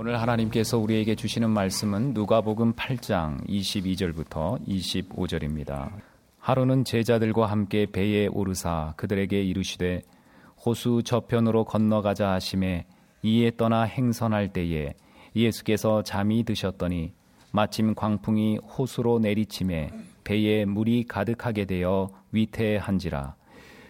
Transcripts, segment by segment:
오늘 하나님께서 우리에게 주시는 말씀은 누가복음 8장 22절부터 25절입니다. 하루는 제자들과 함께 배에 오르사 그들에게 이르시되 호수 저편으로 건너가자 하심에 이에 떠나 행선할 때에 예수께서 잠이 드셨더니 마침 광풍이 호수로 내리침에 배에 물이 가득하게 되어 위태한지라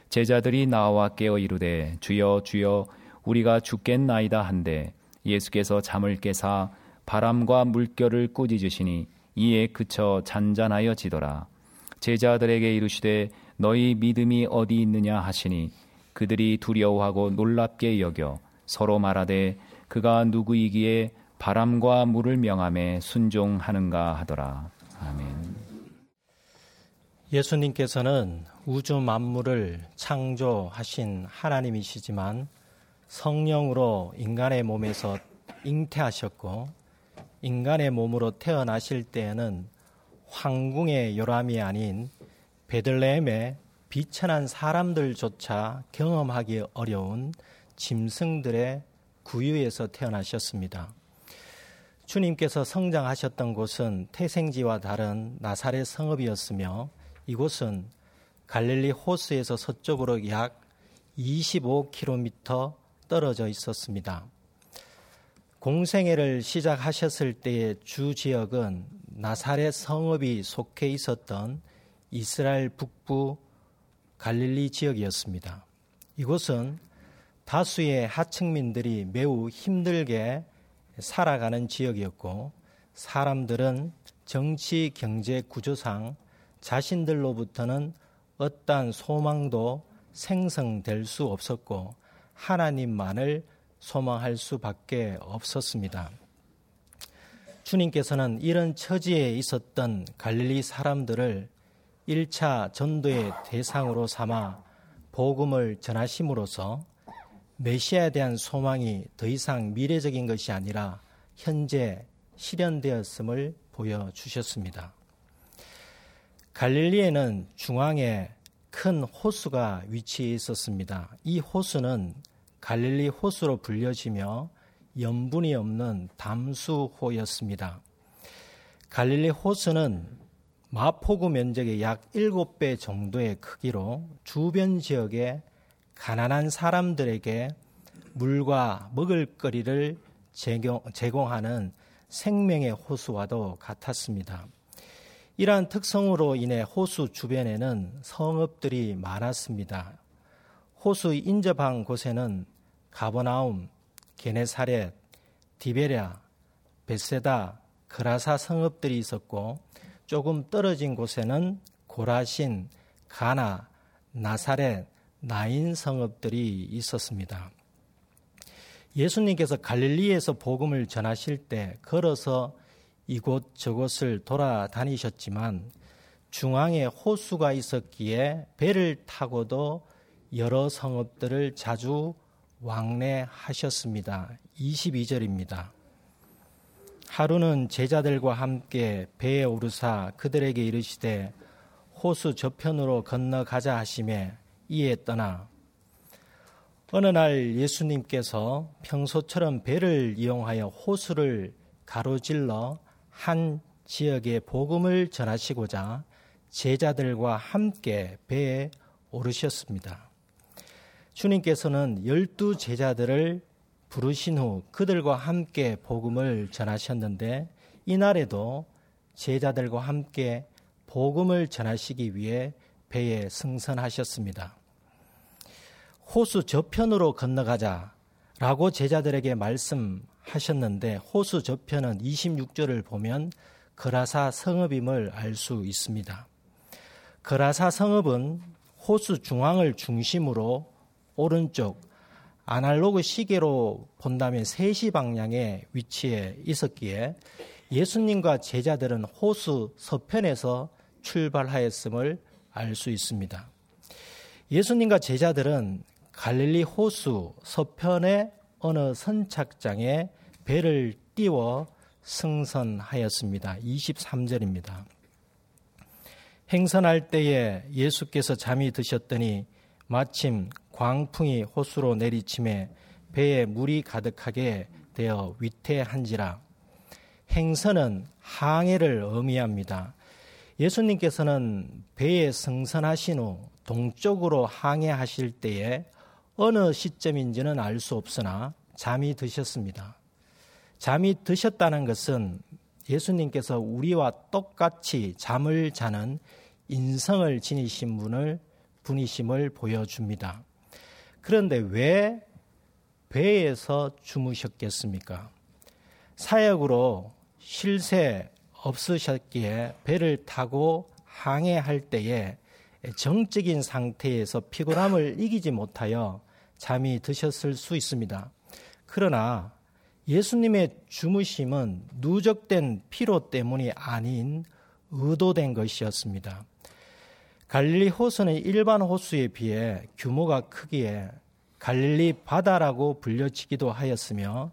제자들이 나와 깨어 이르되 주여 주여 우리가 죽겠나이다 한데 예수께서 잠을 깨사 바람과 물결을 꾸짖으시니 이에 그쳐 잔잔하여 지더라 제자들에게 이르시되 너희 믿음이 어디 있느냐 하시니 그들이 두려워하고 놀랍게 여겨 서로 말하되 그가 누구이기에 바람과 물을 명함에 순종하는가 하더라. 아멘. 예수님께서는 우주 만물을 창조하신 하나님이시지만 성령으로 인간의 몸에서 잉태하셨고 인간의 몸으로 태어나실 때에는 황궁의 요람이 아닌 베들레헴의 비천한 사람들조차 경험하기 어려운 짐승들의 구유에서 태어나셨습니다. 주님께서 성장하셨던 곳은 태생지와 다른 나사렛 성읍이었으며 이곳은 갈릴리 호수에서 서쪽으로 약 25km 떨어져 있었습니다. 공생애를 시작하셨을 때의 주 지역은 나사렛 성읍이 속해 있었던 이스라엘 북부 갈릴리 지역이었습니다. 이곳은 다수의 하층민들이 매우 힘들게 살아가는 지역이었고 사람들은 정치 경제 구조상 자신들로부터는 어떠한 소망도 생성될 수 없었고 하나님만을 소망할 수밖에 없었습니다. 주님께서는 이런 처지에 있었던 갈릴리 사람들을 1차 전도의 대상으로 삼아 복음을 전하심으로써 메시아에 대한 소망이 더 이상 미래적인 것이 아니라 현재 실현되었음을 보여주셨습니다. 갈릴리에는 중앙에 큰 호수가 위치해 있었습니다. 이 호수는 갈릴리 호수로 불려지며 염분이 없는 담수호였습니다. 갈릴리 호수는 마포구 면적의 약 7배 정도의 크기로 주변 지역의 가난한 사람들에게 물과 먹을거리를 제공하는 생명의 호수와도 같았습니다. 이러한 특성으로 인해 호수 주변에는 성읍들이 많았습니다. 호수 인접한 곳에는 가버나움, 게네사렛, 디베랴, 베세다, 그라사 성읍들이 있었고 조금 떨어진 곳에는 고라신, 가나, 나사렛, 나인 성읍들이 있었습니다. 예수님께서 갈릴리에서 복음을 전하실 때 걸어서 이곳 저곳을 돌아다니셨지만 중앙에 호수가 있었기에 배를 타고도 여러 성읍들을 자주 왕래하셨습니다. 22절입니다. 하루는 제자들과 함께 배에 오르사 그들에게 이르시되 호수 저편으로 건너가자 하심에 이에 떠나 어느 날 예수님께서 평소처럼 배를 이용하여 호수를 가로질러 한 지역에 복음을 전하시고자 제자들과 함께 배에 오르셨습니다. 주님께서는 열두 제자들을 부르신 후 그들과 함께 복음을 전하셨는데 이날에도 제자들과 함께 복음을 전하시기 위해 배에 승선하셨습니다. 호수 저편으로 건너가자 라고 제자들에게 말씀 하셨는데 호수 저편은 26절을 보면 그라사 성읍임을 알 수 있습니다. 그라사 성읍은 호수 중앙을 중심으로 오른쪽 아날로그 시계로 본다면 3시 방향의 위치에 있었기에 예수님과 제자들은 호수 서편에서 출발하였음을 알 수 있습니다. 예수님과 제자들은 갈릴리 호수 서편의 어느 선착장에 배를 띄워 승선하였습니다. 23절입니다. 행선할 때에 예수께서 잠이 드셨더니 마침 광풍이 호수로 내리침에 배에 물이 가득하게 되어 위태한지라 행선은 항해를 의미합니다. 예수님께서는 배에 승선하신 후 동쪽으로 항해하실 때에 어느 시점인지는 알 수 없으나 잠이 드셨습니다. 잠이 드셨다는 것은 예수님께서 우리와 똑같이 잠을 자는 인성을 지니신 분을 분이심을 보여줍니다. 그런데 왜 배에서 주무셨겠습니까? 사역으로 쉴새 없으셨기에 배를 타고 항해할 때에 정적인 상태에서 피곤함을 이기지 못하여 잠이 드셨을 수 있습니다. 그러나 예수님의 주무심은 누적된 피로 때문이 아닌 의도된 것이었습니다. 갈릴리 호수는 일반 호수에 비해 규모가 크기에 갈릴리 바다라고 불려지기도 하였으며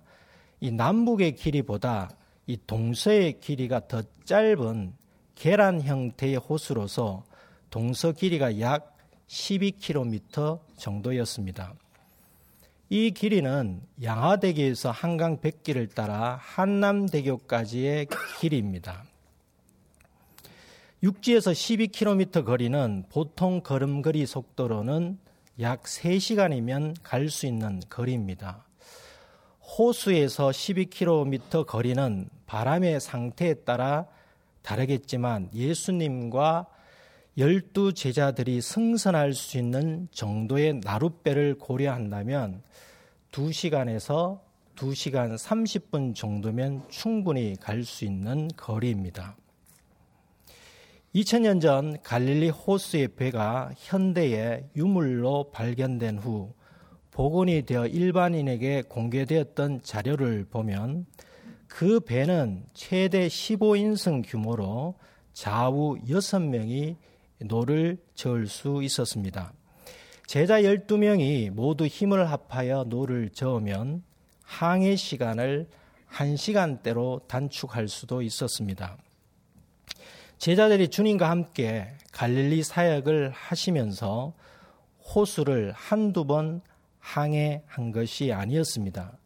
이 남북의 길이보다 이 동서의 길이가 더 짧은 계란 형태의 호수로서 동서 길이가 약 12km 정도였습니다. 이 길이는 양화대교에서 한강 백길을 따라 한남대교까지의 길이입니다. 육지에서 12km 거리는 보통 걸음거리 속도로는 약 3시간이면 갈 수 있는 거리입니다. 호수에서 12km 거리는 바람의 상태에 따라 다르겠지만 예수님과 열두 제자들이 승선할 수 있는 정도의 나룻배를 고려한다면 2시간에서 2시간 30분 정도면 충분히 갈 수 있는 거리입니다. 2000년 전 갈릴리 호수의 배가 현대의 유물로 발견된 후 복원이 되어 일반인에게 공개되었던 자료를 보면 그 배는 최대 15인승 규모로 좌우 6명이 노를 저을 수 있었습니다. 제자 12명이 모두 힘을 합하여 노를 저으면 항해 시간을 1시간대로 단축할 수도 있었습니다. 제자들이 주님과 함께 갈릴리 사역을 하시면서 호수를 한두 번 항해한 것이 아니었습니다.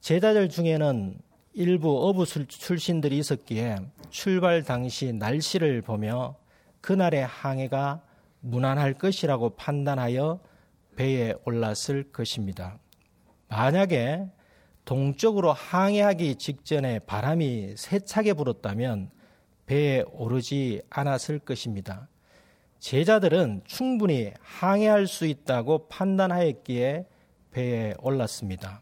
제자들 중에는 일부 어부 출신들이 있었기에 출발 당시 날씨를 보며 그날의 항해가 무난할 것이라고 판단하여 배에 올랐을 것입니다. 만약에 동쪽으로 항해하기 직전에 바람이 세차게 불었다면 배에 오르지 않았을 것입니다. 제자들은 충분히 항해할 수 있다고 판단하였기에 배에 올랐습니다.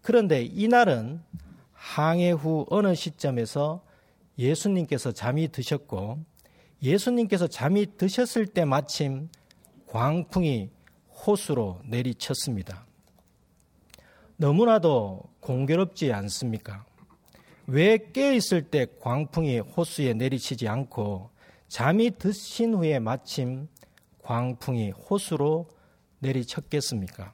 그런데 이날은 항해 후 어느 시점에서 예수님께서 잠이 드셨고 예수님께서 잠이 드셨을 때 마침 광풍이 호수로 내리쳤습니다. 너무나도 공교롭지 않습니까? 왜 깨어있을 때 광풍이 호수에 내리치지 않고 잠이 드신 후에 마침 광풍이 호수로 내리쳤겠습니까?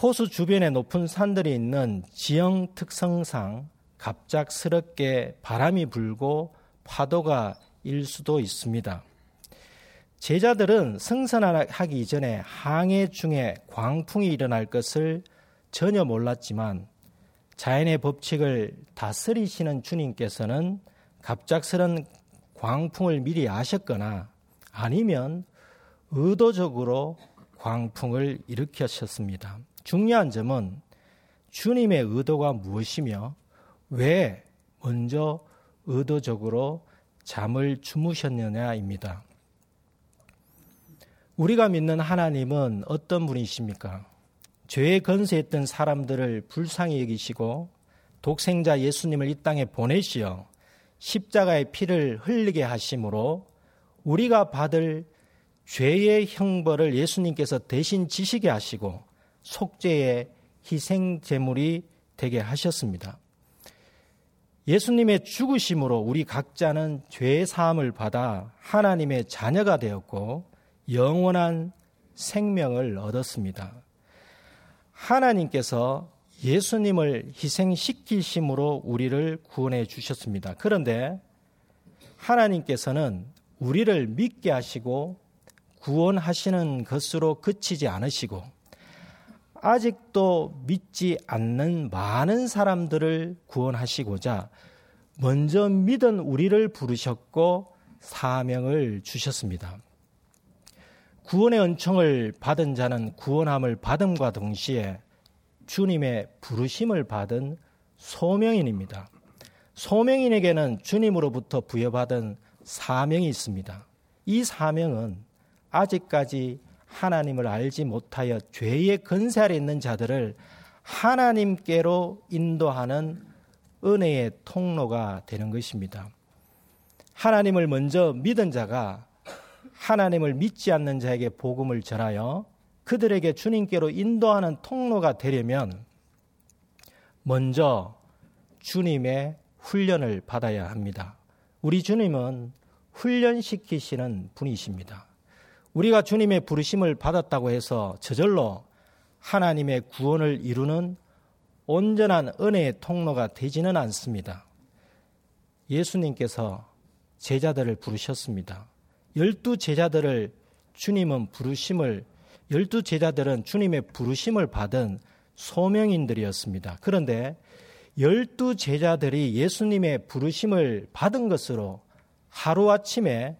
호수 주변에 높은 산들이 있는 지형 특성상 갑작스럽게 바람이 불고 파도가 일 수도 있습니다. 제자들은 승선하기 전에 항해 중에 광풍이 일어날 것을 전혀 몰랐지만 자연의 법칙을 다스리시는 주님께서는 갑작스런 광풍을 미리 아셨거나 아니면 의도적으로 광풍을 일으켰었습니다. 중요한 점은 주님의 의도가 무엇이며 왜 먼저 의도적으로 잠을 주무셨느냐입니다. 우리가 믿는 하나님은 어떤 분이십니까? 죄에 건세했던 사람들을 불쌍히 여기시고 독생자 예수님을 이 땅에 보내시어 십자가의 피를 흘리게 하심으로 우리가 받을 죄의 형벌을 예수님께서 대신 지시게 하시고 속죄의 희생 제물이 되게 하셨습니다. 예수님의 죽으심으로 우리 각자는 죄의 사함을 받아 하나님의 자녀가 되었고 영원한 생명을 얻었습니다. 하나님께서 예수님을 희생시키심으로 우리를 구원해 주셨습니다. 그런데 하나님께서는 우리를 믿게 하시고 구원하시는 것으로 그치지 않으시고 아직도 믿지 않는 많은 사람들을 구원하시고자 먼저 믿은 우리를 부르셨고 사명을 주셨습니다. 구원의 은총을 받은 자는 구원함을 받음과 동시에 주님의 부르심을 받은 소명인입니다. 소명인에게는 주님으로부터 부여받은 사명이 있습니다. 이 사명은 아직까지 하나님을 알지 못하여 죄의 근세 아래 있는 자들을 하나님께로 인도하는 은혜의 통로가 되는 것입니다. 하나님을 먼저 믿은 자가 하나님을 믿지 않는 자에게 복음을 전하여 그들에게 주님께로 인도하는 통로가 되려면 먼저 주님의 훈련을 받아야 합니다. 우리 주님은 훈련시키시는 분이십니다. 우리가 주님의 부르심을 받았다고 해서 저절로 하나님의 구원을 이루는 온전한 은혜의 통로가 되지는 않습니다. 예수님께서 제자들을 부르셨습니다. 열두 제자들을 주님은 부르심을 열두 제자들은 주님의 부르심을 받은 소명인들이었습니다. 그런데 열두 제자들이 예수님의 부르심을 받은 것으로 하루아침에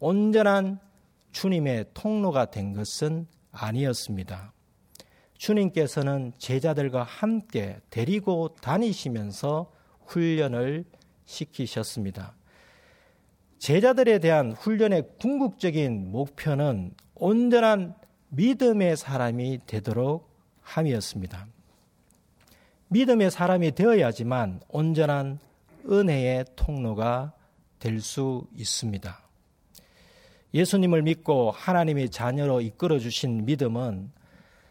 온전한 주님의 통로가 된 것은 아니었습니다. 주님께서는 제자들과 함께 데리고 다니시면서 훈련을 시키셨습니다. 제자들에 대한 훈련의 궁극적인 목표는 온전한 믿음의 사람이 되도록 함이었습니다. 믿음의 사람이 되어야지만 온전한 은혜의 통로가 될 수 있습니다. 예수님을 믿고 하나님의 자녀로 이끌어 주신 믿음은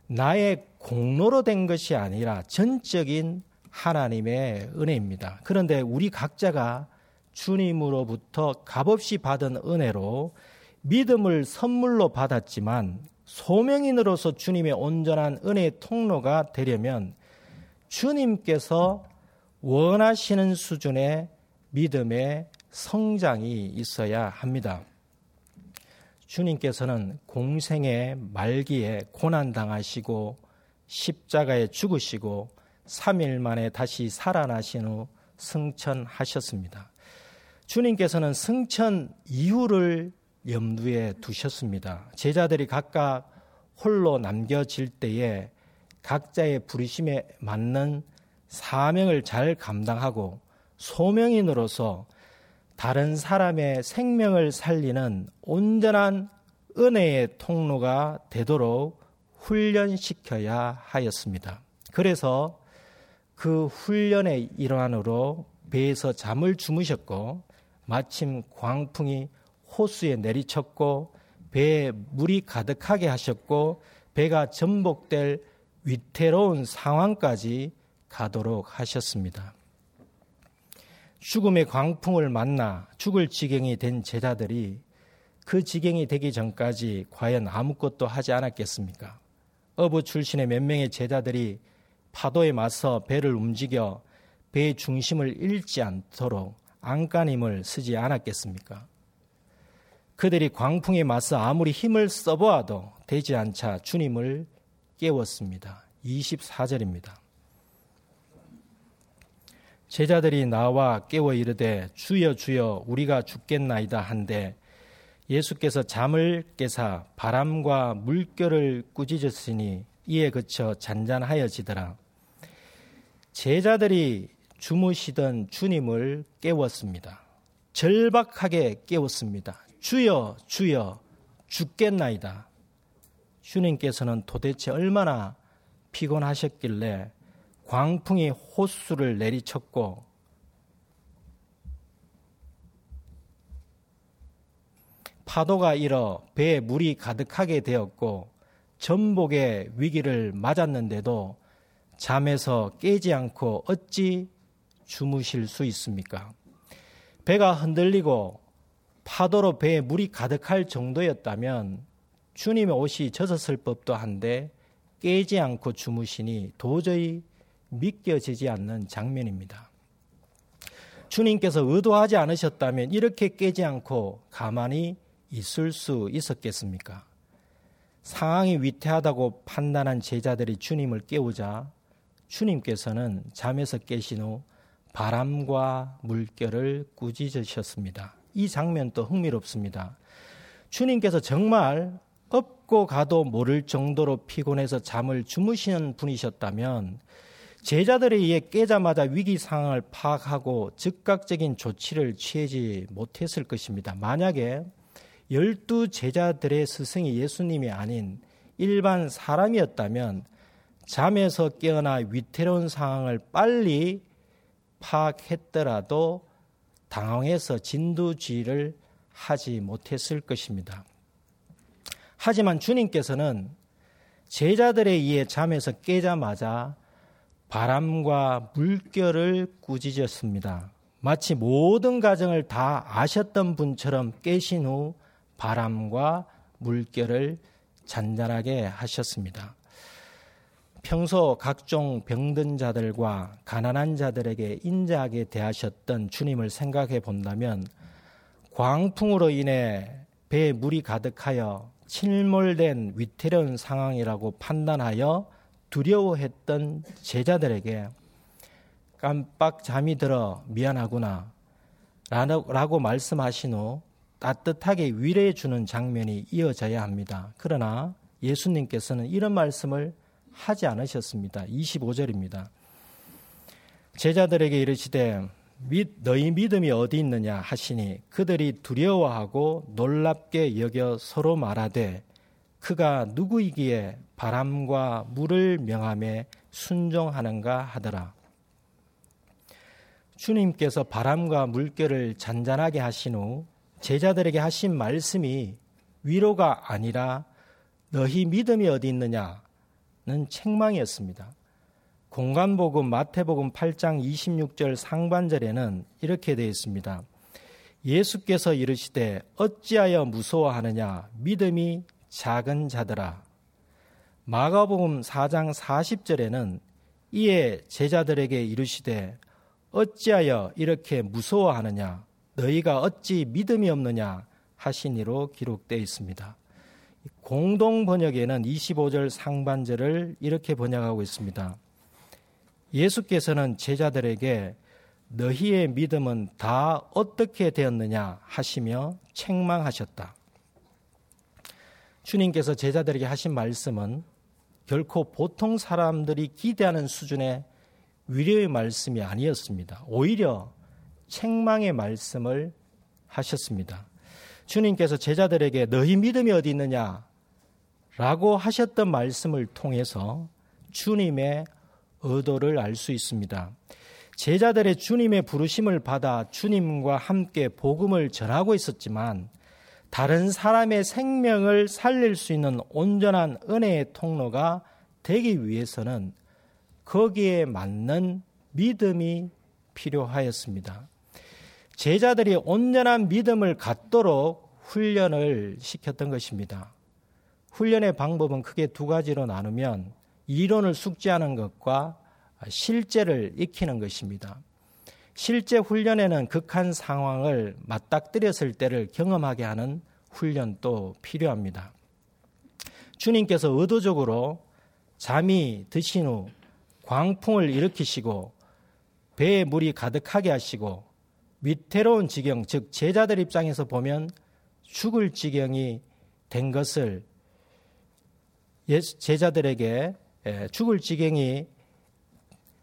나의 공로로 된 것이 아니라 전적인 하나님의 은혜입니다. 그런데 우리 각자가 주님으로부터 값없이 받은 은혜로 믿음을 선물로 받았지만 소명인으로서 주님의 온전한 은혜의 통로가 되려면 주님께서 원하시는 수준의 믿음의 성장이 있어야 합니다. 주님께서는 공생의 말기에 고난당하시고 십자가에 죽으시고 3일 만에 다시 살아나신 후 승천하셨습니다. 주님께서는 승천 이후를 염두에 두셨습니다. 제자들이 각각 홀로 남겨질 때에 각자의 부르심에 맞는 사명을 잘 감당하고 소명인으로서 다른 사람의 생명을 살리는 온전한 은혜의 통로가 되도록 훈련시켜야 하였습니다. 그래서 그 훈련의 일환으로 배에서 잠을 주무셨고 마침 광풍이 호수에 내리쳤고 배에 물이 가득하게 하셨고 배가 전복될 위태로운 상황까지 가도록 하셨습니다. 죽음의 광풍을 만나 죽을 지경이 된 제자들이 그 지경이 되기 전까지 과연 아무것도 하지 않았겠습니까? 어부 출신의 몇 명의 제자들이 파도에 맞서 배를 움직여 배의 중심을 잃지 않도록 안간힘을 쓰지 않았겠습니까? 그들이 광풍에 맞서 아무리 힘을 써보아도 되지 않자 주님을 깨웠습니다. 24절입니다. 제자들이 나와 깨워 이르되 주여 주여 우리가 죽겠나이다 한데 예수께서 잠을 깨사 바람과 물결을 꾸짖으시니 이에 그쳐 잔잔하여지더라. 제자들이 주무시던 주님을 깨웠습니다. 절박하게 깨웠습니다. 주여 주여 죽겠나이다. 주님께서는 도대체 얼마나 피곤하셨길래 광풍이 호수를 내리쳤고 파도가 일어 배에 물이 가득하게 되었고 전복의 위기를 맞았는데도 잠에서 깨지 않고 어찌 주무실 수 있습니까? 배가 흔들리고 파도로 배에 물이 가득할 정도였다면 주님의 옷이 젖었을 법도 한데 깨지 않고 주무시니 도저히 믿겨지지 않는 장면입니다. 주님께서 의도하지 않으셨다면 이렇게 깨지 않고 가만히 있을 수 있었겠습니까? 상황이 위태하다고 판단한 제자들이 주님을 깨우자 주님께서는 잠에서 깨신 후 바람과 물결을 꾸짖으셨습니다. 이 장면도 흥미롭습니다. 주님께서 정말 업고 가도 모를 정도로 피곤해서 잠을 주무시는 분이셨다면 제자들에 의해 깨자마자 위기 상황을 파악하고 즉각적인 조치를 취하지 못했을 것입니다. 만약에 열두 제자들의 스승이 예수님이 아닌 일반 사람이었다면 잠에서 깨어나 위태로운 상황을 빨리 파악했더라도 당황해서 진두지휘를 하지 못했을 것입니다. 하지만 주님께서는 제자들에 의해 잠에서 깨자마자 바람과 물결을 꾸짖었습니다. 마치 모든 가정을 다 아셨던 분처럼 깨신 후 바람과 물결을 잔잔하게 하셨습니다. 평소 각종 병든 자들과 가난한 자들에게 인자하게 대하셨던 주님을 생각해 본다면 광풍으로 인해 배에 물이 가득하여 침몰된 위태로운 상황이라고 판단하여 두려워했던 제자들에게 깜빡 잠이 들어 미안하구나 라고 말씀하신 후 따뜻하게 위로해 주는 장면이 이어져야 합니다. 그러나 예수님께서는 이런 말씀을 하지 않으셨습니다. 25절입니다. 제자들에게 이르시되 너희 믿음이 어디 있느냐 하시니 그들이 두려워하고 놀랍게 여겨 서로 말하되 그가 누구이기에 바람과 물을 명함에 순종하는가 하더라. 주님께서 바람과 물결을 잔잔하게 하신 후 제자들에게 하신 말씀이 위로가 아니라 너희 믿음이 어디 있느냐 는 책망이었습니다. 공간복음 마태복음 8장 26절 상반절에는 이렇게 되어 있습니다. 예수께서 이르시되 어찌하여 무서워하느냐 믿음이 작은 자들아. 마가복음 4장 40절에는 이에 제자들에게 이르시되 어찌하여 이렇게 무서워하느냐 너희가 어찌 믿음이 없느냐 하시니로 기록되어 있습니다. 공동 번역에는 25절 상반절을 이렇게 번역하고 있습니다. 예수께서는 제자들에게 너희의 믿음은 다 어떻게 되었느냐 하시며 책망하셨다. 주님께서 제자들에게 하신 말씀은 결코 보통 사람들이 기대하는 수준의 위로의 말씀이 아니었습니다. 오히려 책망의 말씀을 하셨습니다. 주님께서 제자들에게 너희 믿음이 어디 있느냐? 라고 하셨던 말씀을 통해서 주님의 의도를 알 수 있습니다. 제자들의 주님의 부르심을 받아 주님과 함께 복음을 전하고 있었지만 다른 사람의 생명을 살릴 수 있는 온전한 은혜의 통로가 되기 위해서는 거기에 맞는 믿음이 필요하였습니다. 제자들이 온전한 믿음을 갖도록 훈련을 시켰던 것입니다. 훈련의 방법은 크게 두 가지로 나누면 이론을 숙지하는 것과 실제를 익히는 것입니다. 실제 훈련에는 극한 상황을 맞닥뜨렸을 때를 경험하게 하는 훈련도 필요합니다. 주님께서 의도적으로 잠이 드신 후 광풍을 일으키시고 배에 물이 가득하게 하시고 위태로운 지경, 즉 제자들 입장에서 보면 죽을 지경이 된 것을 제자들에게 죽을 지경이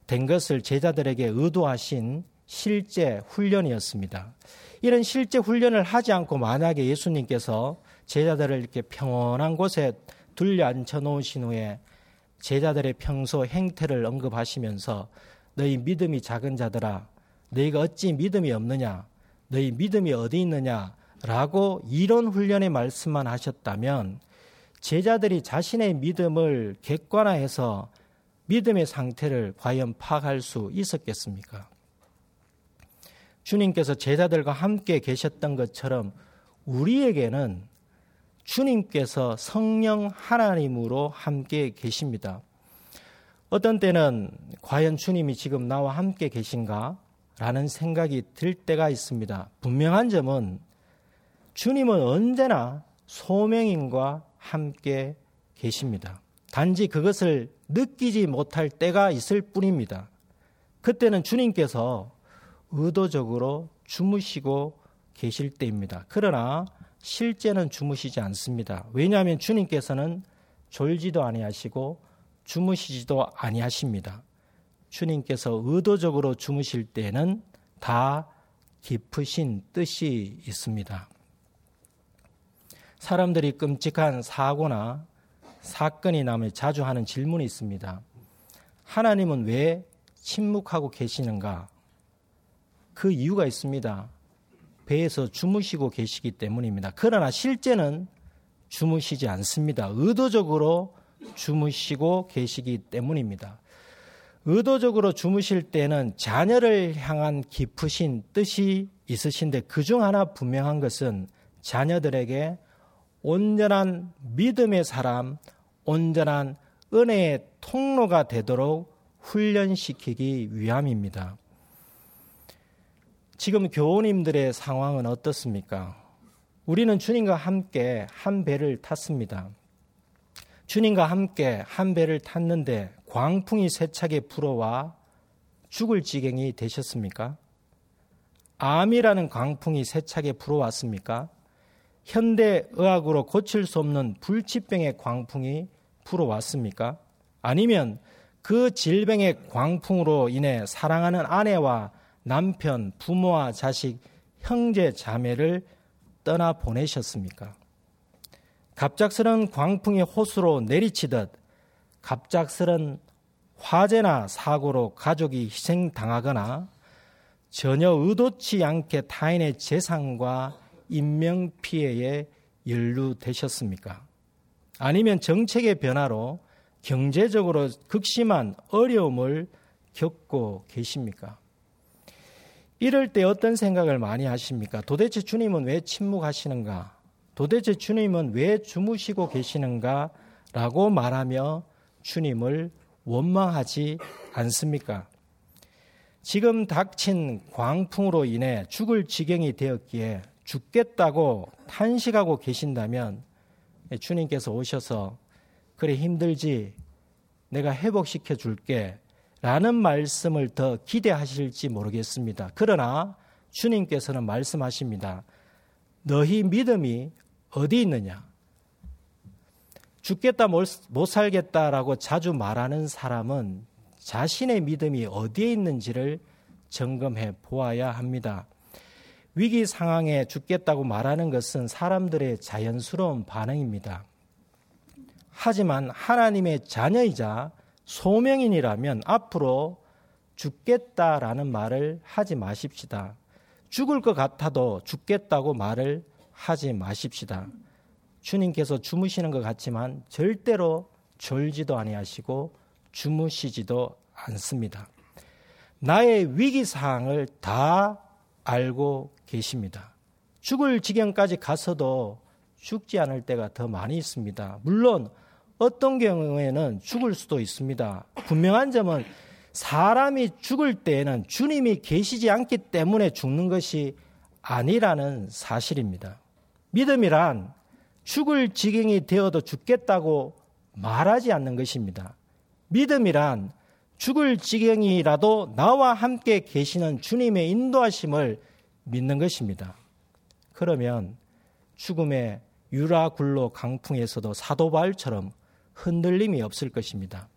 된 것을 제자들에게 의도하신 실제 훈련이었습니다. 이런 실제 훈련을 하지 않고 만약에 예수님께서 제자들을 이렇게 평온한 곳에 둘려 앉혀 놓으신 후에 제자들의 평소 행태를 언급하시면서 너희 믿음이 작은 자들아 너희가 어찌 믿음이 없느냐? 너희 믿음이 어디 있느냐? 라고 이런 훈련의 말씀만 하셨다면 제자들이 자신의 믿음을 객관화해서 믿음의 상태를 과연 파악할 수 있었겠습니까? 주님께서 제자들과 함께 계셨던 것처럼 우리에게는 주님께서 성령 하나님으로 함께 계십니다. 어떤 때는 과연 주님이 지금 나와 함께 계신가? 라는 생각이 들 때가 있습니다. 분명한 점은 주님은 언제나 소명인과 함께 계십니다. 단지 그것을 느끼지 못할 때가 있을 뿐입니다. 그때는 주님께서 의도적으로 주무시고 계실 때입니다. 그러나 실제는 주무시지 않습니다. 왜냐하면 주님께서는 졸지도 아니하시고 주무시지도 아니하십니다. 주님께서 의도적으로 주무실 때는 다 깊으신 뜻이 있습니다. 사람들이 끔찍한 사고나 사건이 나면 자주 하는 질문이 있습니다. 하나님은 왜 침묵하고 계시는가? 그 이유가 있습니다. 배에서 주무시고 계시기 때문입니다. 그러나 실제는 주무시지 않습니다. 의도적으로 주무시고 계시기 때문입니다. 의도적으로 주무실 때는 자녀를 향한 깊으신 뜻이 있으신데 그중 하나 분명한 것은 자녀들에게 온전한 믿음의 사람, 온전한 은혜의 통로가 되도록 훈련시키기 위함입니다. 지금 교우님들의 상황은 어떻습니까? 우리는 주님과 함께 한 배를 탔습니다. 주님과 함께 한 배를 탔는데 광풍이 세차게 불어와 죽을 지경이 되셨습니까? 암이라는 광풍이 세차게 불어왔습니까? 현대 의학으로 고칠 수 없는 불치병의 광풍이 불어왔습니까? 아니면 그 질병의 광풍으로 인해 사랑하는 아내와 남편, 부모와 자식, 형제, 자매를 떠나 보내셨습니까? 갑작스런 광풍이 호수로 내리치듯 갑작스런 화재나 사고로 가족이 희생당하거나 전혀 의도치 않게 타인의 재산과 인명 피해에 연루되셨습니까? 아니면 정책의 변화로 경제적으로 극심한 어려움을 겪고 계십니까? 이럴 때 어떤 생각을 많이 하십니까? 도대체 주님은 왜 침묵하시는가? 도대체 주님은 왜 주무시고 계시는가? 라고 말하며 주님을 원망하지 않습니까? 지금 닥친 광풍으로 인해 죽을 지경이 되었기에 죽겠다고 탄식하고 계신다면 주님께서 오셔서 그래 힘들지 내가 회복시켜 줄게 라는 말씀을 더 기대하실지 모르겠습니다. 그러나 주님께서는 말씀하십니다. 너희 믿음이 어디 있느냐? 죽겠다 못 살겠다라고 자주 말하는 사람은 자신의 믿음이 어디에 있는지를 점검해 보아야 합니다. 위기 상황에 죽겠다고 말하는 것은 사람들의 자연스러운 반응입니다. 하지만 하나님의 자녀이자 소명인이라면 앞으로 죽겠다라는 말을 하지 마십시다. 죽을 것 같아도 죽겠다고 말을 하지 마십시다. 주님께서 주무시는 것 같지만 절대로 졸지도 아니하시고 주무시지도 않습니다. 나의 위기 사항을 다 알고 계십니다. 죽을 지경까지 가서도 죽지 않을 때가 더 많이 있습니다. 물론 어떤 경우에는 죽을 수도 있습니다. 분명한 점은 사람이 죽을 때에는 주님이 계시지 않기 때문에 죽는 것이 아니라는 사실입니다. 믿음이란 죽을 지경이 되어도 죽겠다고 말하지 않는 것입니다. 믿음이란 죽을 지경이라도 나와 함께 계시는 주님의 인도하심을 믿는 것입니다. 그러면 죽음의 유라굴로 강풍에서도 사도바울처럼 흔들림이 없을 것입니다.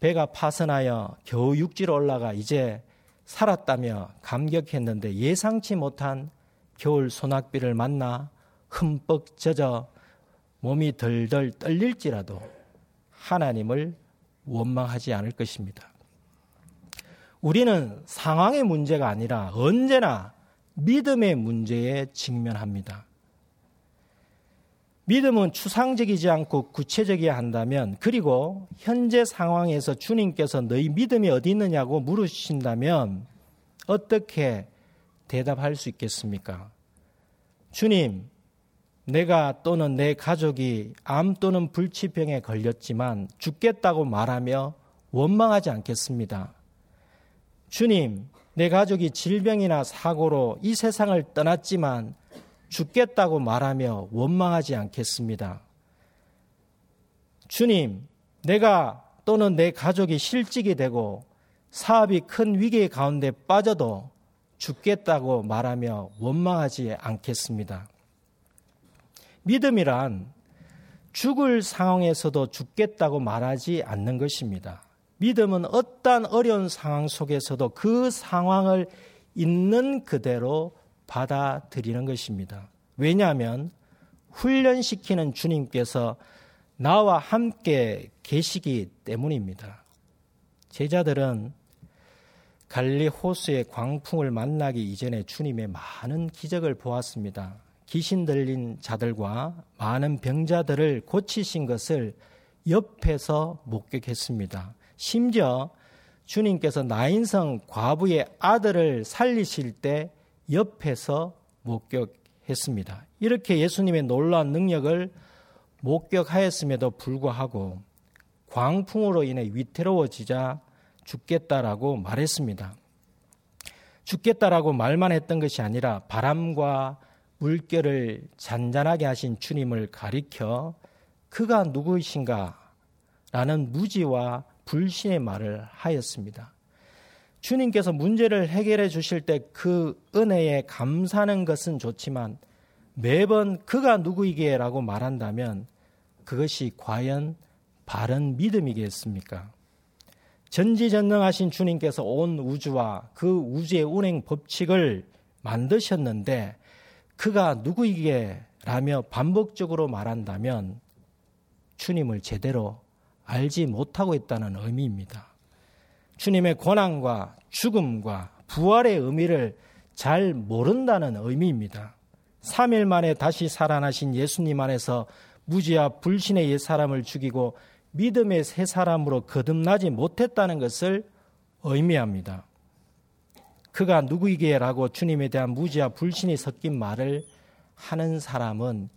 배가 파선하여 겨우 육지로 올라가 이제 살았다며 감격했는데 예상치 못한 겨울 소낙비를 만나 흠뻑 젖어 몸이 덜덜 떨릴지라도 하나님을 원망하지 않을 것입니다. 우리는 상황의 문제가 아니라 언제나 믿음의 문제에 직면합니다. 믿음은 추상적이지 않고 구체적이어야 한다면 그리고 현재 상황에서 주님께서 너희 믿음이 어디 있느냐고 물으신다면 어떻게 대답할 수 있겠습니까? 주님, 내가 또는 내 가족이 암 또는 불치병에 걸렸지만 죽겠다고 말하며 원망하지 않겠습니다. 주님, 내 가족이 질병이나 사고로 이 세상을 떠났지만 죽겠다고 말하며 원망하지 않겠습니다. 주님, 내가 또는 내 가족이 실직이 되고 사업이 큰 위기 가운데 빠져도 죽겠다고 말하며 원망하지 않겠습니다. 믿음이란 죽을 상황에서도 죽겠다고 말하지 않는 것입니다. 믿음은 어떠한 어려운 상황 속에서도 그 상황을 있는 그대로 받아들이는 것입니다. 왜냐하면 훈련시키는 주님께서 나와 함께 계시기 때문입니다. 제자들은 갈리 호수의 광풍을 만나기 이전에 주님의 많은 기적을 보았습니다. 귀신 들린 자들과 많은 병자들을 고치신 것을 옆에서 목격했습니다. 심지어 주님께서 나인성 과부의 아들을 살리실 때 옆에서 목격했습니다. 이렇게 예수님의 놀라운 능력을 목격하였음에도 불구하고 광풍으로 인해 위태로워지자 죽겠다라고 말했습니다. 죽겠다라고 말만 했던 것이 아니라 바람과 물결을 잔잔하게 하신 주님을 가리켜 그가 누구이신가 라는 무지와 불신의 말을 하였습니다. 주님께서 문제를 해결해 주실 때 그 은혜에 감사하는 것은 좋지만 매번 그가 누구이게라고 말한다면 그것이 과연 바른 믿음이겠습니까? 전지전능하신 주님께서 온 우주와 그 우주의 운행 법칙을 만드셨는데 그가 누구이게 라며 반복적으로 말한다면 주님을 제대로 알지 못하고 있다는 의미입니다. 주님의 고난과 죽음과 부활의 의미를 잘 모른다는 의미입니다. 3일 만에 다시 살아나신 예수님 안에서 무지와 불신의 옛 사람을 죽이고 믿음의 새 사람으로 거듭나지 못했다는 것을 의미합니다. 그가 누구이게라고 주님에 대한 무지와 불신이 섞인 말을 하는 사람은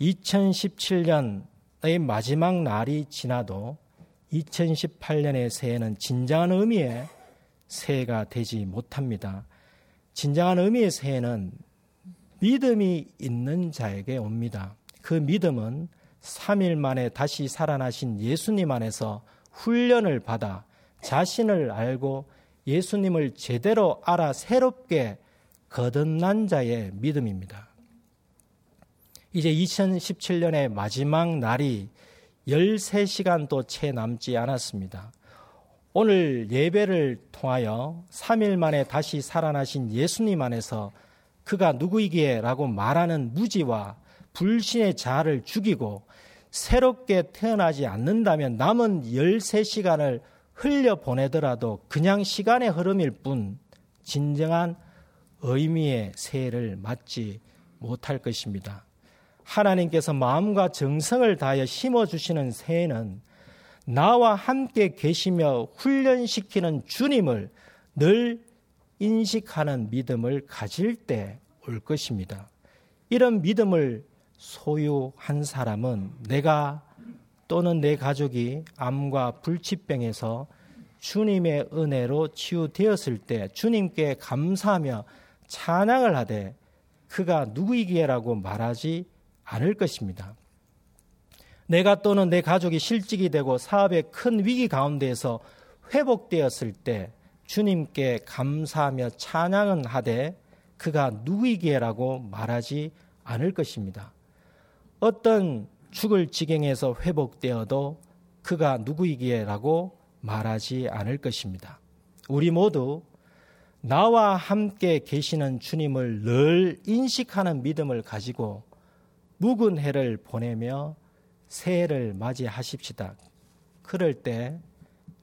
2017년의 마지막 날이 지나도 2018년의 새해는 진정한 의미의 새해가 되지 못합니다. 진정한 의미의 새해는 믿음이 있는 자에게 옵니다. 그 믿음은 3일 만에 다시 살아나신 예수님 안에서 훈련을 받아 자신을 알고 예수님을 제대로 알아 새롭게 거듭난 자의 믿음입니다. 이제 2017년의 마지막 날이 13시간도 채 남지 않았습니다. 오늘 예배를 통하여 3일 만에 다시 살아나신 예수님 안에서 그가 누구이기에 라고 말하는 무지와 불신의 자를 죽이고 새롭게 태어나지 않는다면 남은 13시간을 흘려 보내더라도 그냥 시간의 흐름일 뿐 진정한 의미의 새해를 맞지 못할 것입니다. 하나님께서 마음과 정성을 다하여 심어주시는 새해는 나와 함께 계시며 훈련시키는 주님을 늘 인식하는 믿음을 가질 때 올 것입니다. 이런 믿음을 소유한 사람은 내가 또는 내 가족이 암과 불치병에서 주님의 은혜로 치유되었을 때 주님께 감사하며 찬양을 하되 그가 누구이기에라고 말하지 않을 것입니다. 내가 또는 내 가족이 실직이 되고 사업의 큰 위기 가운데에서 회복되었을 때 주님께 감사하며 찬양은 하되 그가 누구이기에라고 말하지 않을 것입니다. 어떤 죽을 지경에서 회복되어도 그가 누구이기에라고 말하지 않을 것입니다. 우리 모두 나와 함께 계시는 주님을 늘 인식하는 믿음을 가지고 묵은 해를 보내며 새해를 맞이하십시다. 그럴 때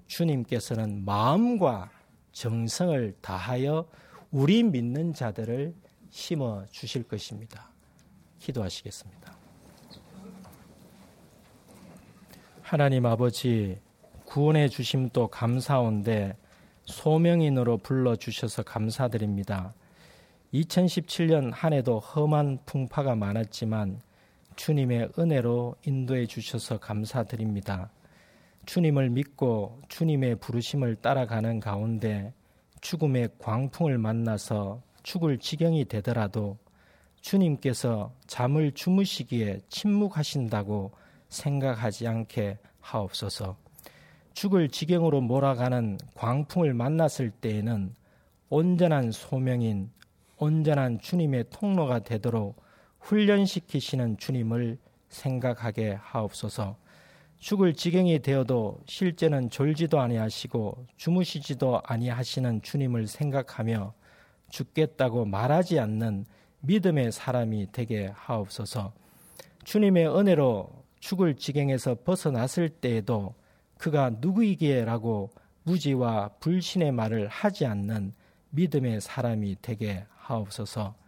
주님께서는 마음과 정성을 다하여 우리 믿는 자들을 심어 주실 것입니다. 기도하시겠습니다. 하나님 아버지 구원해 주심도 감사한데 소명인으로 불러 주셔서 감사드립니다. 2017년 한 해도 험한 풍파가 많았지만 주님의 은혜로 인도해 주셔서 감사드립니다. 주님을 믿고 주님의 부르심을 따라가는 가운데 죽음의 광풍을 만나서 죽을 지경이 되더라도 주님께서 잠을 주무시기에 침묵하신다고 생각하지 않게 하옵소서. 죽을 지경으로 몰아가는 광풍을 만났을 때에는 온전한 소명인 온전한 주님의 통로가 되도록 훈련시키시는 주님을 생각하게 하옵소서. 죽을 지경이 되어도 실제는 졸지도 아니하시고 주무시지도 아니하시는 주님을 생각하며 죽겠다고 말하지 않는 믿음의 사람이 되게 하옵소서. 주님의 은혜로 죽을 지경에서 벗어났을 때에도 그가 누구이기에라고 무지와 불신의 말을 하지 않는 믿음의 사람이 되게 하옵소서.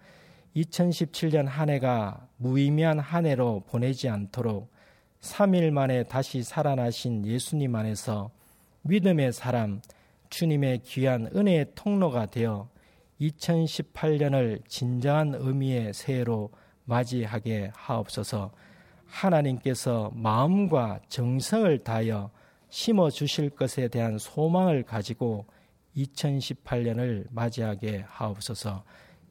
2017년 한 해가 무의미한 한 해로 보내지 않도록 3일 만에 다시 살아나신 예수님 안에서 믿음의 사람, 주님의 귀한 은혜의 통로가 되어 2018년을 진정한 의미의 새해로 맞이하게 하옵소서. 하나님께서 마음과 정성을 다하여 심어 주실 것에 대한 소망을 가지고 2018년을 맞이하게 하옵소서